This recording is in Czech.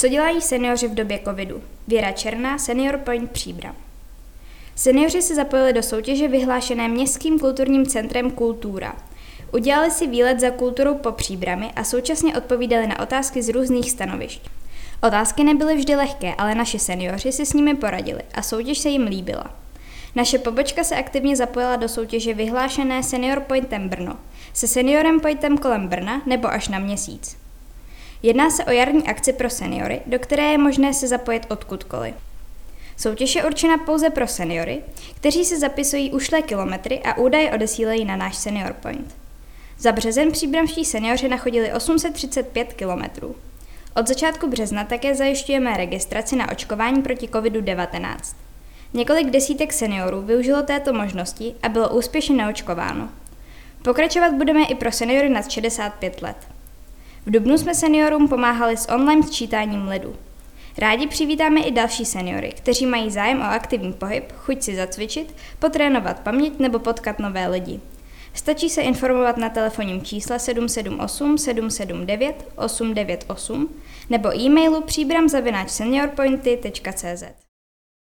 Co dělají seniori v době covidu? Věra Černá, Senior Point Příbram. Seniori se zapojili do soutěže vyhlášené Městským kulturním centrem Kultura. Udělali si výlet za kulturou po Příbrami a současně odpovídali na otázky z různých stanovišť. Otázky nebyly vždy lehké, ale naši seniori si s nimi poradili a soutěž se jim líbila. Naše pobočka se aktivně zapojila do soutěže vyhlášené Senior Pointem Brno, se Seniorem Pointem kolem Brna nebo až na měsíc. Jedná se o jarní akci pro seniory, do které je možné se zapojit odkudkoliv. Soutěž je určena pouze pro seniory, kteří se zapisují ušlé kilometry a údaje odesílají na náš Senior Point. Za březen příbramští seniori nachodili 835 kilometrů. Od začátku března také zajišťujeme registraci na očkování proti COVID-19. Několik desítek seniorů využilo této možnosti a bylo úspěšně naočkováno. Pokračovat budeme i pro seniory nad 65 let. V Dubnu jsme seniorům pomáhali s online sčítáním lidu. Rádi přivítáme i další seniory, kteří mají zájem o aktivní pohyb, chuť si zacvičit, potrénovat paměť nebo potkat nové lidi. Stačí se informovat na telefonním čísle 778 779 898 nebo e-mailu příbramzavináčseniorpointy.cz.